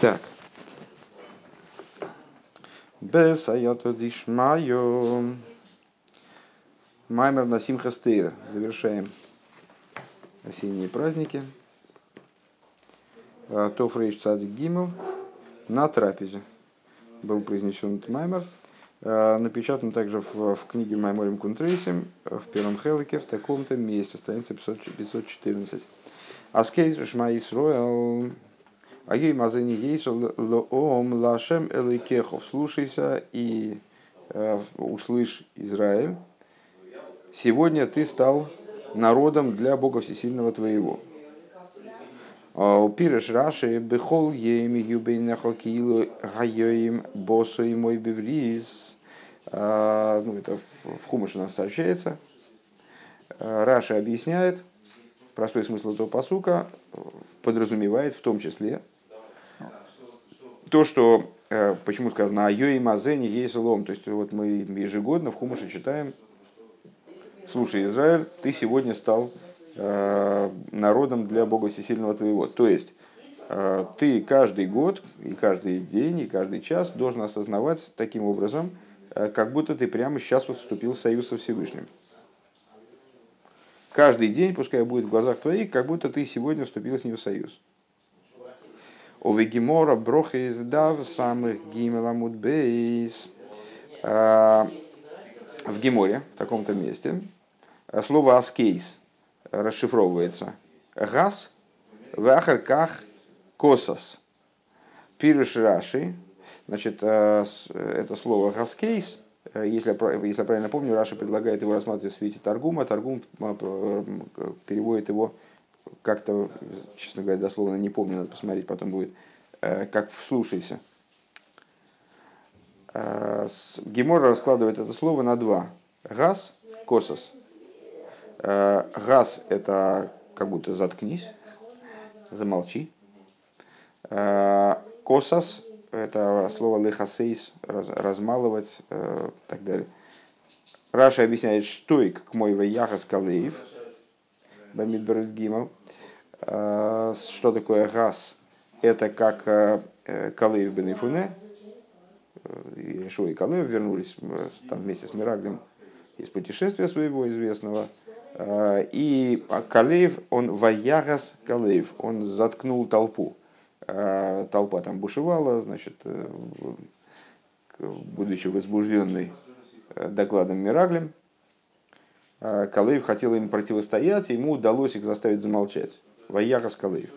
Так. Без айото дишмаю. Маймер на Симхастейра. Завершаем осенние праздники. А, Тофрейш Цадик Гимов на трапезе был произнесен этот маймер. А, напечатан также в, в книге Майморим Кунтрейсим в первом Хелике в таком-то месте, страница 514. Аскейз Шма Исроэл Агей Мазени Ейсу Лоом Лашем Элейкехов. Слушайся и э, услышь Израиль. Сегодня ты стал народом для Бога Всесильного твоего. Пиреш Раши Бехол Ейм Юбейнехо Киилу Гайоим Босу и мой бевриз. Ну, это в Хумыше нас сообщается. Раши объясняет, простой смысл этого посука подразумевает в том числе то, что почему сказано «Айо и Мазени есть лом». То есть вот мы ежегодно в Хумыше читаем «Слушай, Израиль, ты сегодня стал народом для Бога Всесильного твоего». То есть ты каждый год, и каждый день, и каждый час должен осознавать таким образом, как будто ты прямо сейчас вступил в союз со Всевышним каждый день, пускай будет в глазах твоих, как будто ты сегодня вступил с ним в союз. У Вегемора броха из дав самых гимеламут бейс. В Геморе, в таком-то месте, слово аскейс расшифровывается. Газ в косас. פירוש רש"י, значит, это слово הסכת – Э, если, если я правильно помню, Раши предлагает его рассматривать в свете Таргума. Таргум э, переводит его как-то, честно говоря, дословно не помню, надо посмотреть, потом будет, э, как «вслушайся». Гемора раскладывает это слово на два. הס, כתת. הס – это как будто заткнись, замолчи. Косос это слово лехасейс, раз, размалывать э, так далее. Раша объясняет, что и к мой яхас калеев, бамидбергимов, э, что такое газ, это как э, калеев бенефуне, Ишо и Калев вернулись там вместе с Мираглем из путешествия своего известного. И Калеев, он ваягас Калеев, он заткнул толпу. А толпа там бушевала, значит, э, будучи возбужденный э, докладом Мираглем, а Калеев хотел им противостоять, ему удалось их заставить замолчать. Ваяхас Калеев.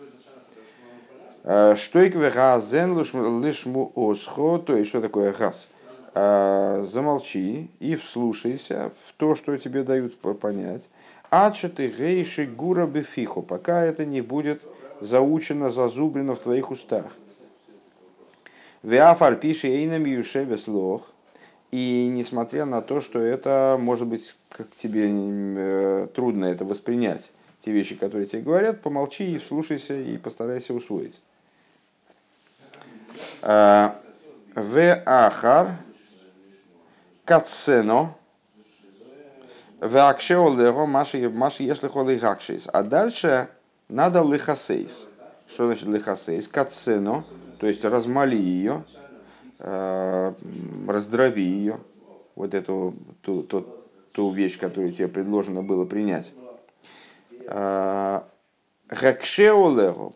А что и газен лишму осхо, то есть что такое газ? Замолчи и вслушайся в то, что тебе дают понять. А что ты гейши гура бефиху, пока это не будет заучено, зазубрено в твоих устах. Веафаль пиши эйнам юшеве слох. И несмотря на то, что это, может быть, как тебе э, трудно это воспринять, те вещи, которые тебе говорят, помолчи и вслушайся и постарайся усвоить. В ахар кацено в акшеолего маши если холи А дальше надо лихасейс. Что значит лихасейс? Кацено, то есть размали ее, э, раздроби ее, вот эту ту, ту, ту вещь, которую тебе предложено было принять. Э,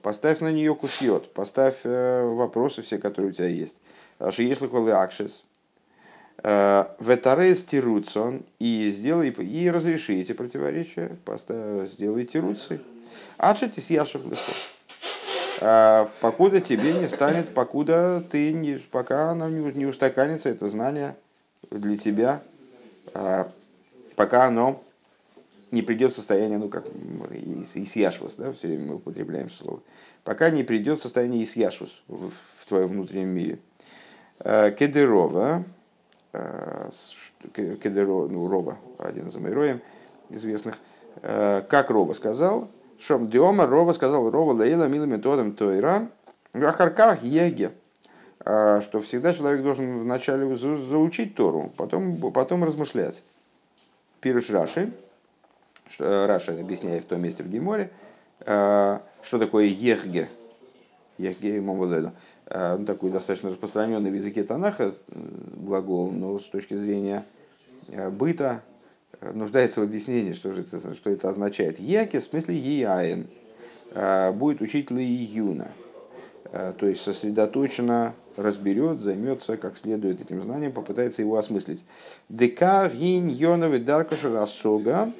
поставь на нее кусьет, поставь э, вопросы все, которые у тебя есть. Аж если холы акшес, Ветарес тируцон и сделай и разреши эти противоречия, поставь, сделай тируцы. Ачати съяшев легко. А, покуда тебе не станет, покуда ты не, пока оно не устаканится, это знание для тебя, а, пока оно не придет в состояние, ну как исьяшвус, да, все время мы употребляем слово, пока не придет в состояние исьяшвус в, в твоем внутреннем мире. А, Кедерова, Кедерова, ну, Рова, один из амироем известных, как Рова сказал, Шом Диома Рова сказал Рова Лейла милыми тодом Тойра. Ахарках Еге. А, что всегда человек должен вначале заучить Тору, потом, потом размышлять. Пируш Раши, что э, Раши объясняет в том месте в Геморе, а, что такое Ехге. Ехге и Мамваледу. ну, такой достаточно распространенный в языке Танаха глагол, но с точки зрения быта нуждается в объяснении, что, же это, что это означает. Яки в смысле еяин будет учитель июна, то есть сосредоточенно разберет, займется как следует этим знанием, попытается его осмыслить. Дека гин йоновый даркаша рассога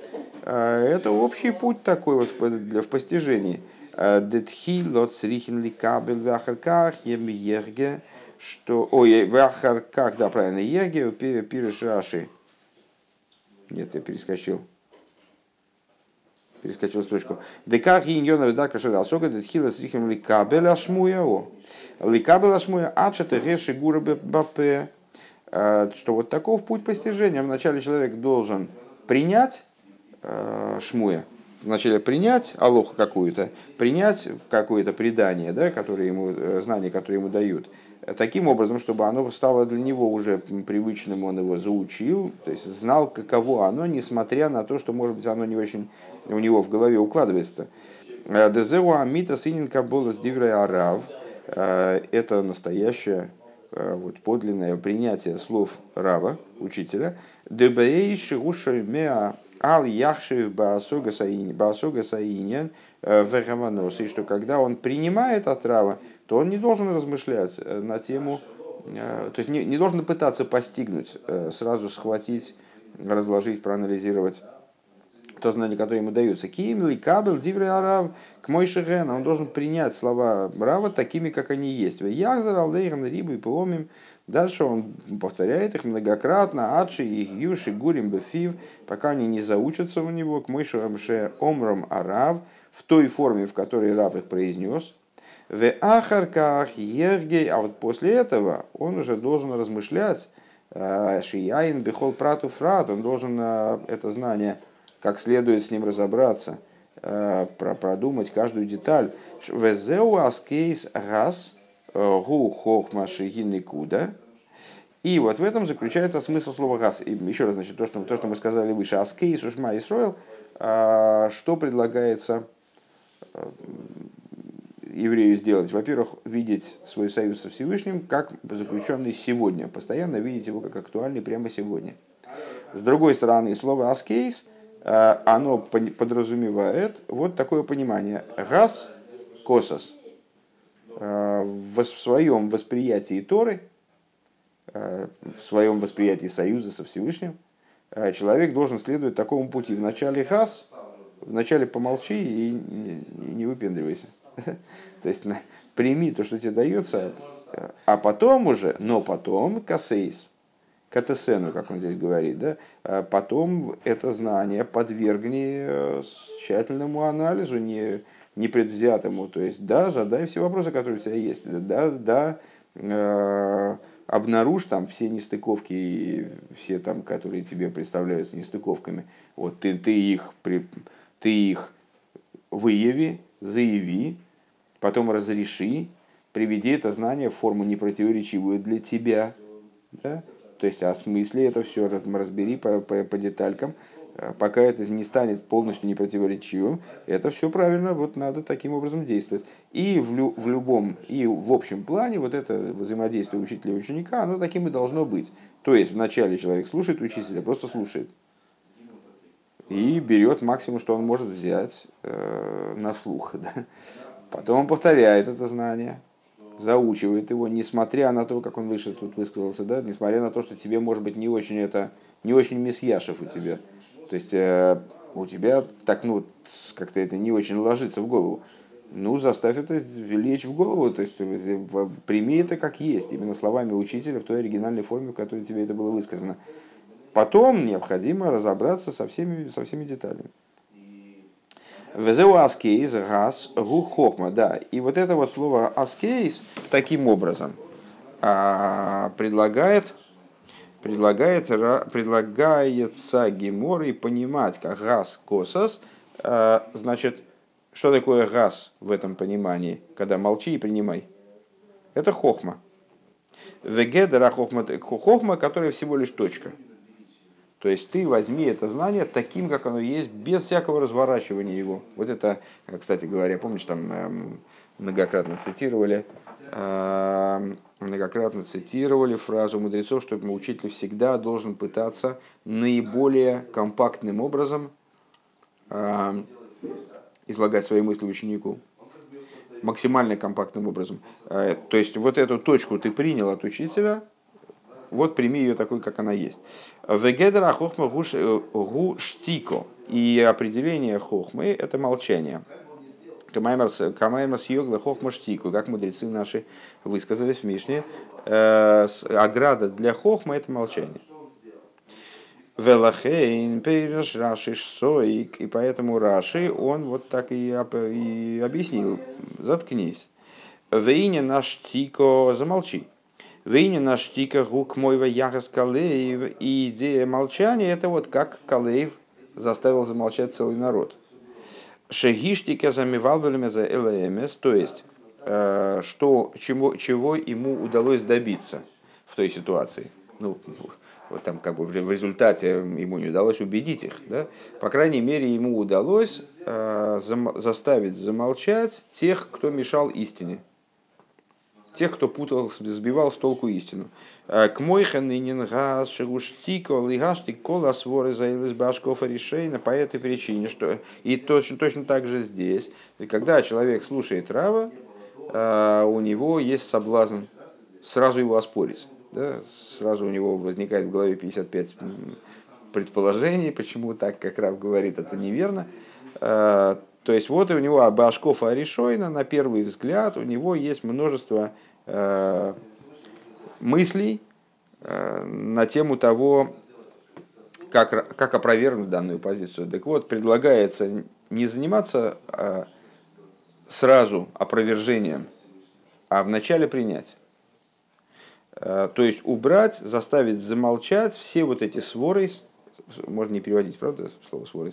это общий путь такой вот для в постижении. Детхи лот срихин кабель вахарках ем ерге, что... Ой, вахарках, да, правильно, ерге, пиришаши. Нет, я перескочил перескочил строчку. Деках иньона да кашер алсога детхила срихим ликабель ашмуя о. Ликабель ашмуя ачата реши гура бапе. Э, что вот таков путь постижения. Вначале человек должен принять э, шмуя, вначале принять алоху какую-то, принять какое-то предание, да, которое ему, э, знание, которое ему дают, таким образом, чтобы оно стало для него уже привычным, он его заучил, то есть знал, каково оно, несмотря на то, что, может быть, оно не очень у него в голове укладывается. Э, Дезеу амита синин каболас диврей арав. Э, это настоящее э, вот, подлинное принятие слов Рава, учителя. Дебеиш меа ал яхшев баасога саинен вегаманос. И что когда он принимает от Рава, то он не должен размышлять на тему, то есть не, не должен пытаться постигнуть, сразу схватить, разложить, проанализировать то знание, которое ему дается. Кимли, кабел, диврей арав, к мойшеген. Он должен принять слова Рава такими, как они есть. Ягзар, алдейган, рибу и поломим. Дальше он повторяет их многократно. Адши, их юши, гурим, бефив, пока они не заучатся у него. К мойшерамше омрам арав, в той форме, в которой Рав их произнес. В ахарках ергей, а вот после этого он уже должен размышлять, э, Шияин бихол прату фрат, он должен э, это знание как следует с ним разобраться, э, продумать каждую деталь. Везеу аскейс газ гу хохма куда. И вот в этом заключается смысл слова газ. И еще раз, значит, то, что, то, что мы сказали выше, аскейс ушма Исроил, что предлагается еврею сделать? Во-первых, видеть свой союз со Всевышним как заключенный сегодня, постоянно видеть его как актуальный прямо сегодня. С другой стороны, слово аскейс – Э, оно подразумевает вот такое понимание. Газ, косос, э, в своем восприятии Торы, э, в своем восприятии союза со Всевышним, человек должен следовать такому пути. Вначале газ, вначале помолчи и не выпендривайся. То есть прими то, что тебе дается, а потом уже, но потом касейс – катесену, как он здесь говорит, да, а потом это знание подвергни э, тщательному анализу, не, непредвзятому. То есть, да, задай все вопросы, которые у тебя есть. Да, да, э, обнаружь там все нестыковки, все там, которые тебе представляются нестыковками. Вот ты, ты, их, ты их выяви, заяви, потом разреши, приведи это знание в форму непротиворечивую для тебя. Да? То есть о смысле это все разбери по, по, по деталькам, э, пока это не станет полностью непротиворечивым, это все правильно, вот надо таким образом действовать. И в, лю, в любом, и в общем плане вот это взаимодействие учителя и ученика, оно таким и должно быть. То есть вначале человек слушает учителя, просто слушает. И берет максимум, что он может взять э, на слух. Да? Потом он повторяет это знание, заучивает его, несмотря на то, как он выше тут высказался, да, несмотря на то, что тебе, может быть, не очень это, не очень месьяшев у тебя. То есть э, у тебя так, ну, как-то это не очень ложится в голову. Ну, заставь это лечь в голову, то есть прими это как есть, именно словами учителя в той оригинальной форме, в которой тебе это было высказано. Потом необходимо разобраться со всеми, со всеми деталями. Везеу аскейз газ гу хохма. Да, и вот это вот слово аскейз таким образом а, предлагает, предлагает, предлагается геморой понимать, как газ косос, а, значит, что такое газ в этом понимании, когда молчи и принимай? Это хохма. Вегедера хохма, хохма, которая всего лишь точка. То есть ты возьми это знание таким, как оно есть, без всякого разворачивания его. Вот это, кстати говоря, помнишь, там эм, многократно цитировали, многократно цитировали фразу мудрецов, что учитель всегда должен пытаться наиболее компактным образом излагать свои мысли ученику, максимально компактным образом. То есть вот эту точку ты принял от учителя, вот прими ее такой, как она есть. Вегедра хохма гу штико. И определение хохмы – это молчание. Камаймерс йогла хохма штику, как мудрецы наши высказались в Мишне. Э, ограда для хохма – это молчание. Велахейн пейраш Раши Соик. И поэтому Раши, он вот так и, и объяснил. Заткнись. Вейня наш тико, замолчи. Вейня наш тика гук мойва яхас калеев. И идея молчания это вот как Калеев заставил замолчать целый народ. Шегиштика замевал за ЛМС, то есть э, что, чего, чего ему удалось добиться в той ситуации. Ну, вот там как бы в результате ему не удалось убедить их, да? по крайней мере ему удалось э, заставить замолчать тех, кто мешал истине, тех, кто путал, сбивал с толку истину. Э, к мойхан и нингас шагуштико лигаштик кола своры заилась башкофа решейна по этой причине, что и точно, точно так же здесь, когда человек слушает Рава, э, у него есть соблазн сразу его оспорить да, сразу у него возникает в голове 55 предположений, почему так, как Рав говорит, это неверно. То есть вот у него Башков Аришойна, на первый взгляд, у него есть множество а, мыслей а, на тему того, как, как опровергнуть данную позицию. Так вот, предлагается не заниматься сразу опровержением, а вначале принять. Э, то есть убрать, заставить замолчать все вот эти своры, можно не переводить, правда, слово своры,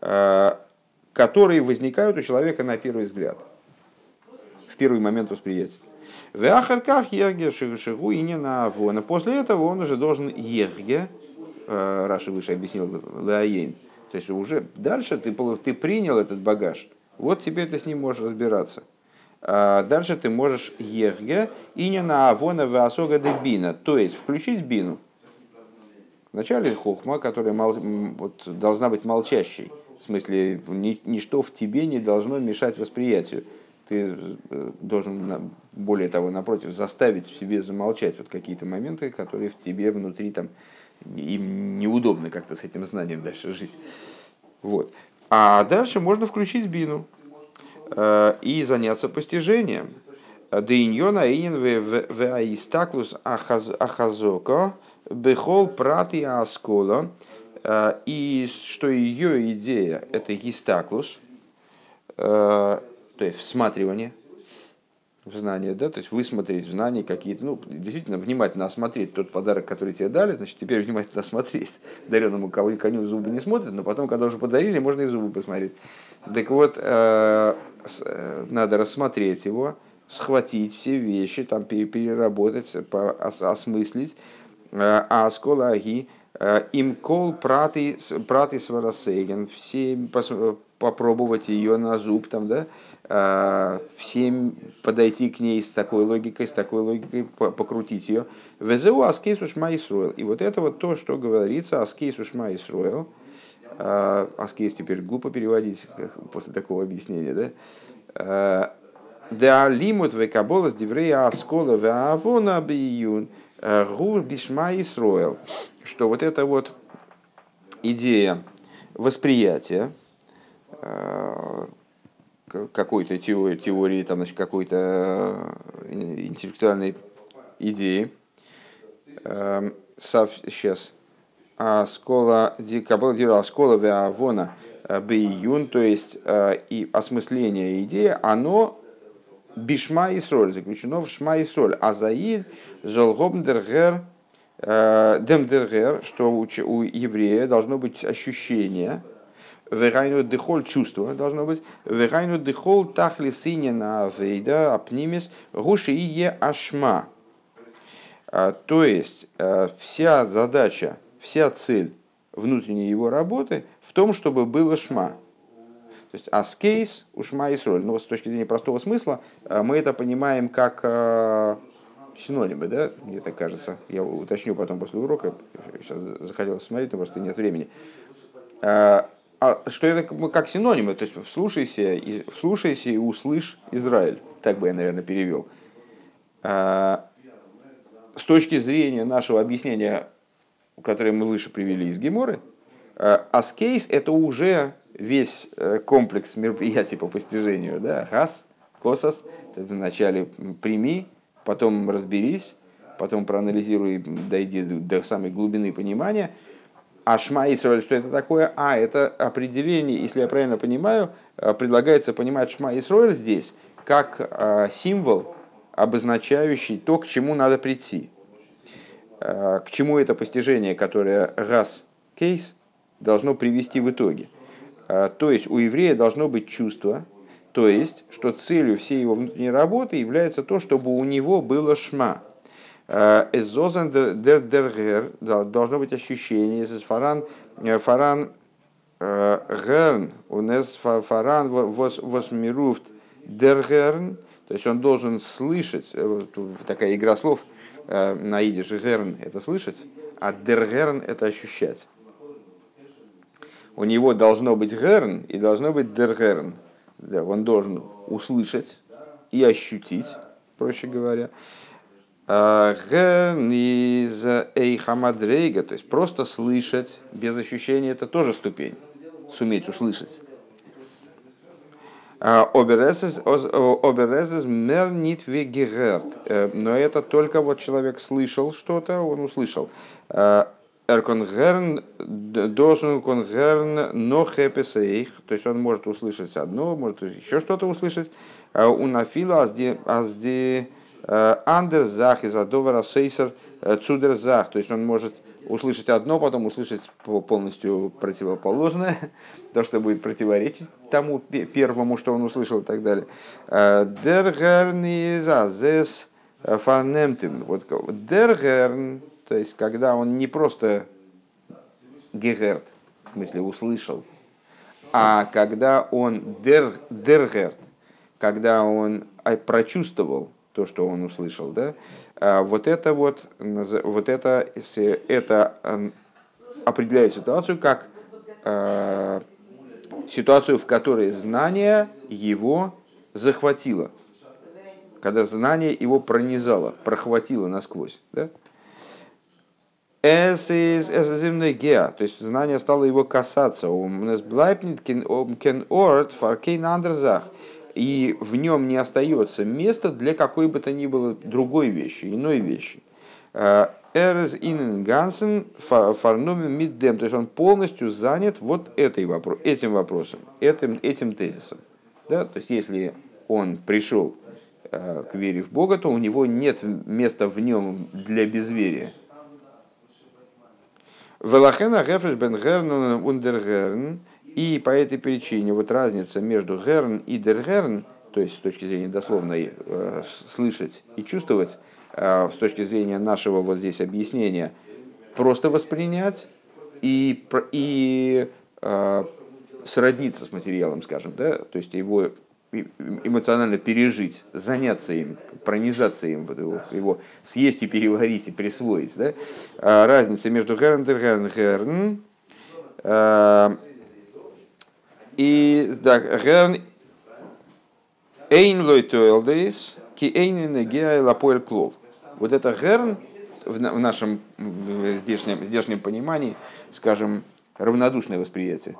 э, которые возникают у человека на первый взгляд, в первый момент восприятия. В Ахарках Ерге Шигу и не на Авона. После этого он уже должен Ерге, э, Раша выше объяснил, Лаейн. То есть уже дальше ты, ты принял этот багаж, вот теперь ты с ним можешь разбираться. А дальше ты можешь ехге и не на авона васога де бина, то есть включить бину. Вначале хохма, которая мол, вот, должна быть молчащей. В смысле, ни, ничто в тебе не должно мешать восприятию. Ты э, должен, более того, напротив, заставить в себе замолчать вот какие-то моменты, которые в тебе внутри там, им неудобно как-то с этим знанием дальше жить. Вот. А дальше можно включить бину. Э, и заняться постижением. Дейньона инин в аистаклус ахазоко бехол прати аскола. Э, и что ее идея это гистаклус, э, то есть всматривание в знание, да, то есть высмотреть в знании какие-то, ну, действительно внимательно осмотреть тот подарок, который тебе дали, значит, теперь внимательно осмотреть. Дареному коню в зубы не смотрят, но потом, когда уже подарили, можно и в зубы посмотреть. Так вот, Э, надо рассмотреть его, схватить все вещи, там переработать, осмыслить. А сколаги э, им кол праты, праты сварасеген, все попробовать ее на зуб, там, да, всем подойти к ней с такой логикой, с такой логикой, покрутить ее. וזהו הסכת ושמע. И вот это вот то, что говорится, הסכת ושמע ישראל, הסכת теперь глупо переводить после такого объяснения, да? Э, דלימוד וקבלת דברי השכלה והבנה בעיון э, הוא בשמע ישראל. Что вот эта вот идея восприятия э, какой-то теории, теории там, значит, какой-то интеллектуальной идеи, сейчас а скола дикабл дира скола веавона бейюн, то есть и осмысление идеи, оно бишма и соль, заключено в шма и соль. А заид золгобндергер демдергер, что у еврея должно быть ощущение, Верайну дехол чувство должно быть. Верайну дехол тахли синина вейда апнимис гуши и е ашма. То есть вся задача вся цель внутренней его работы в том, чтобы было шма. То есть аскейс ушма и соль. Но с точки зрения простого смысла мы это понимаем как синонимы, да, мне так кажется. Я уточню потом после урока. Сейчас захотелось смотреть, но просто нет времени. А, а что это как синонимы? То есть вслушайся и, вслушайся и услышь Израиль. Так бы я, наверное, перевел. С точки зрения нашего объяснения, которое мы выше привели из Геморы, аскейс – это уже весь э, комплекс мероприятий по постижению. Да? Хас, косос, вначале прими, потом разберись, потом проанализируй, дойди до самой глубины понимания. А Шма Исраэль, что это такое? А, это определение, если я правильно понимаю, э, предлагается понимать Шма Исраэль здесь как э, символ, обозначающий то, к чему надо прийти. К чему это постижение, которое раз кейс должно привести в итоге. То есть у еврея должно быть чувство, то есть, что целью всей его внутренней работы является то, чтобы у него было шма. Э, Эзозен дер дергер должно быть ощущение, фаран э, фаран э, герн, у нас фаран восмируфт дергерн, то есть он должен слышать, такая игра слов на идише герн это слышать, а дергерн это ощущать. У него должно быть герн и должно быть дергерн да, он должен услышать и ощутить, проще говоря. А, из эйхамадрейга, то есть просто слышать без ощущения, это тоже ступень, суметь услышать. А, оберезес мер нит э, Но это только вот человек слышал что-то, он услышал. Эрконгерн должен конгерн но хэпесейх, то есть он может услышать одно, может еще что-то услышать. А у нафила азди азди э, андерзах из адовара сейсер э, цудерзах, то есть он может услышать одно, потом услышать полностью противоположное, то, что будет противоречить тому первому, что он услышал и так далее. Э, Дергерн из азес фарнемтим. Вот дергерн то есть, когда он не просто гегерт, в смысле услышал, а когда он дер, дергерт, когда он а, прочувствовал то, что он услышал, да, а вот это вот, вот это, это определяет ситуацию как э, ситуацию, в которой знание его захватило, когда знание его пронизало, прохватило насквозь. Да? Es земной геа, то есть знание стало его касаться. И в нем не остается места для какой бы то ни было другой вещи, иной вещи. Эрз инен гансен фарнумен миддем. То есть он полностью занят вот этой вопро- этим вопросом, этим, этим тезисом. Да? То есть если он пришел э, к вере в Бога, то у него нет места в нем для безверия. Велахена гефреш бен герн ундергерн. И по этой причине вот разница между герн и дергерн, то есть с точки зрения дословной э, слышать и чувствовать, э, с точки зрения нашего вот здесь объяснения, просто воспринять и, и э, сродниться с материалом, скажем, да, то есть его эмоционально пережить, заняться им, пронизаться им, его, съесть и переварить и присвоить. Да? А разница между герн и герн, а, и да, герн эйн лой тоэлдейс, ки эйн энергия лапоэль клол. Вот это герн в нашем здешнем, здешнем понимании, скажем, равнодушное восприятие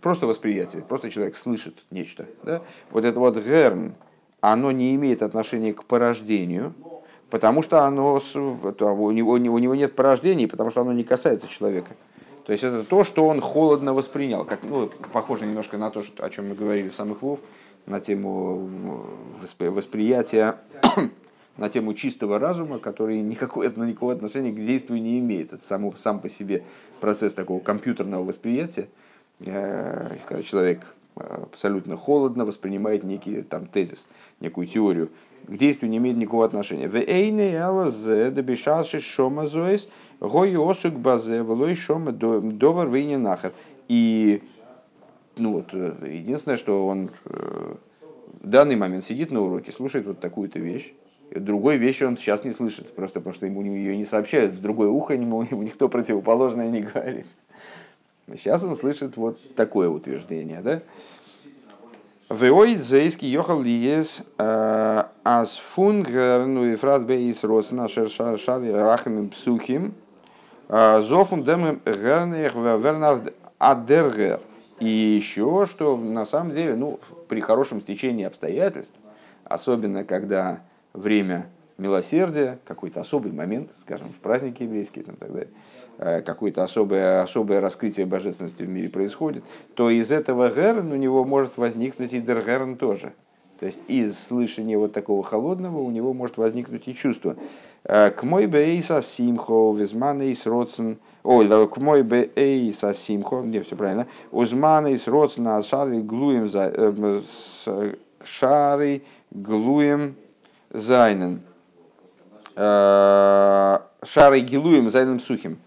просто восприятие, просто человек слышит нечто. Да? Вот это вот герн, оно не имеет отношения к порождению, потому что оно, у, него, у него нет порождений, потому что оно не касается человека. То есть это то, что он холодно воспринял, как, ну, похоже немножко на то, что, о чем мы говорили в самых Вов, на тему восприятия на тему чистого разума, который никакого, никакого отношения к действию не имеет. Это сам, сам по себе процесс такого компьютерного восприятия, э, когда человек э, абсолютно холодно воспринимает некий там, тезис, некую теорию, к действию не имеет никакого отношения. И ну вот, единственное, что он в данный момент сидит на уроке, слушает вот такую-то вещь, другой вещи он сейчас не слышит, просто потому что ему ее не сообщают, в другое ухо ему, ему никто противоположное не говорит. Сейчас он слышит вот такое утверждение, да? Веоид зейский йохал лиес аз фунгер ну и фрат бейс росна шер шар шар рахами псухим зофун дем гернех вернард адергер. И еще, что на самом деле, ну, при хорошем стечении обстоятельств, особенно когда время милосердия, какой-то особый момент, скажем, в празднике еврейские и так далее, э, какое-то особое, особое раскрытие божественности в мире происходит, то из этого герн у него может возникнуть и дергерн тоже. То есть из слышания вот такого холодного у него может возникнуть и чувство. Э, к мой бейса симхо, визманейс родсен, ой, к мой бейса симхо, не, все правильно, узманейс родсен, а шары глуем, э, шары глуем зайнен. Э, шарой гилуем зайным сухим.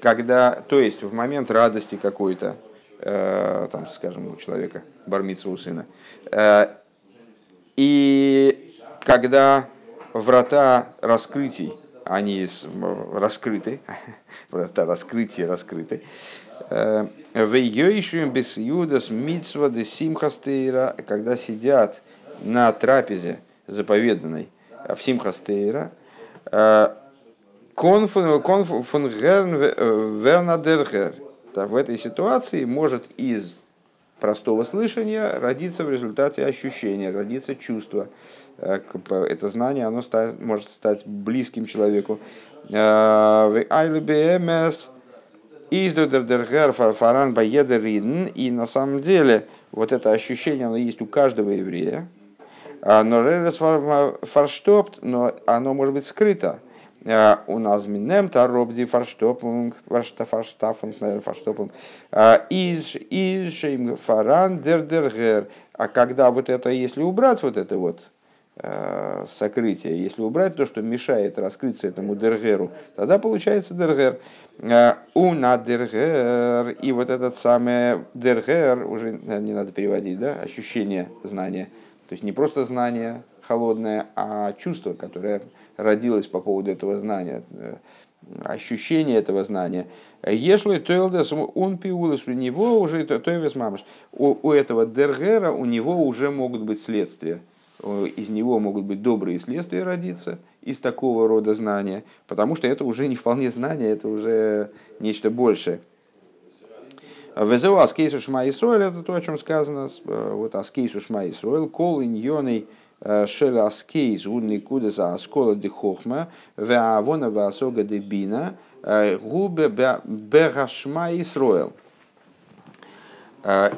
Когда, то есть в момент радости какой-то, э, там, скажем, у человека, бармица у сына, э, и когда врата раскрытий, они раскрыты, врата раскрытия раскрыты, в Йоишуем без Юдас Мицва де Симхастейра, когда сидят на трапезе заповеданной в Симхастейра, Кон фон Вернадергер. В этой ситуации может из простого слышания родиться в результате ощущения, родиться чувство. Э, это знание оно может стать близким человеку. Э, и на самом деле вот это ощущение оно есть у каждого еврея. А, но ререс фарштопт, но оно может быть скрыто. А, у нас минем таробди фарштопунг, фарштафунг, наверное, фарштопунг. А, из из шейм фаран дердергер. А когда вот это, если убрать вот это вот, сокрытие, если убрать то, что мешает раскрыться этому дергеру, тогда получается дергер. Уна дергер, и вот этот самый дергер, уже не надо переводить, да, ощущение знания – то есть не просто знание холодное, а чувство, которое родилось по поводу этого знания, э, ощущение этого знания. Если тойлдес он пиулес, у него уже тойлдес мамаш, у этого дергера у него уже могут быть следствия. Из него могут быть добрые следствия родиться из такого рода знания, потому что это уже не вполне знание, это уже нечто большее. וזהו הסכת ושמע ישראל, это то, о чем сказано, э, вот הסכת ושמע ישראל, כל ענינו э, של הסכת הוא נקודת ההשכלה דחכמה, וההבנה וההשגה דבינה, э, הוא בהשמע ישראל.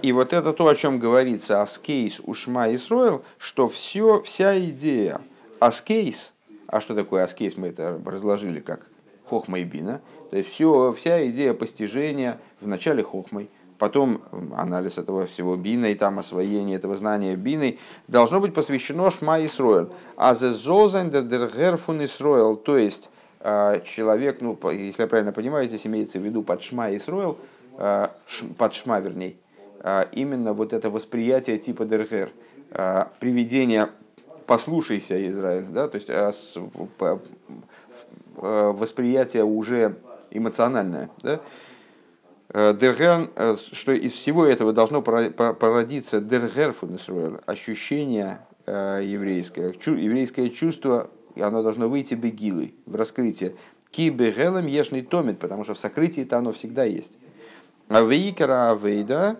И вот это то, о чем говорится הסכת ושמע ישראל, что все, вся идея הסכת, а что такое הסכת, мы это разложили как хохма и бина, то есть все, вся идея постижения в начале хохмой, потом анализ этого всего биной, там освоение этого знания биной, должно быть посвящено Шма Исроэль. А за зозандер дер герфун Исроэль, то есть а, человек, ну, если я правильно понимаю, здесь имеется в виду под Шма Исроэль, а, под Шма, вернее, а, именно вот это восприятие типа дергер, приведение «послушайся, Израиль», да, то есть восприятие уже эмоциональное. Да? Э, дергер, э, что из всего этого должно породиться дергер ощущение э, еврейское, еврейское чувство, оно должно выйти бегилы, в раскрытие. Ки бегелем ешный томит, потому что в сокрытии-то оно всегда есть. А вейкера авейда,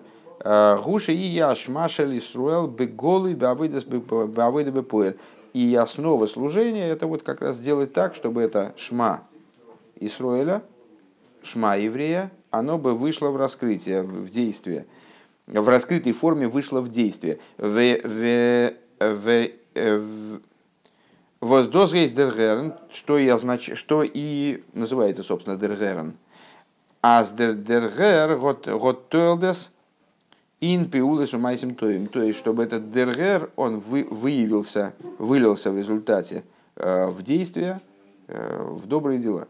гуши и яшмашель Исруэл беголы бавыда бепуэль. И основа служения это вот как раз сделать так, чтобы это шма Исруэля, шма еврея, оно бы вышло в раскрытие, в действие. В раскрытой форме вышло в действие. В, в, в, в, Воздоз есть дергерн, что и, означ... что и называется, собственно, дергерн. А с дергер год тойлдес ин пиулес умайсим тоим. То есть, чтобы этот дергер, он вы, выявился, вылился в результате э, в действие, э, в добрые дела.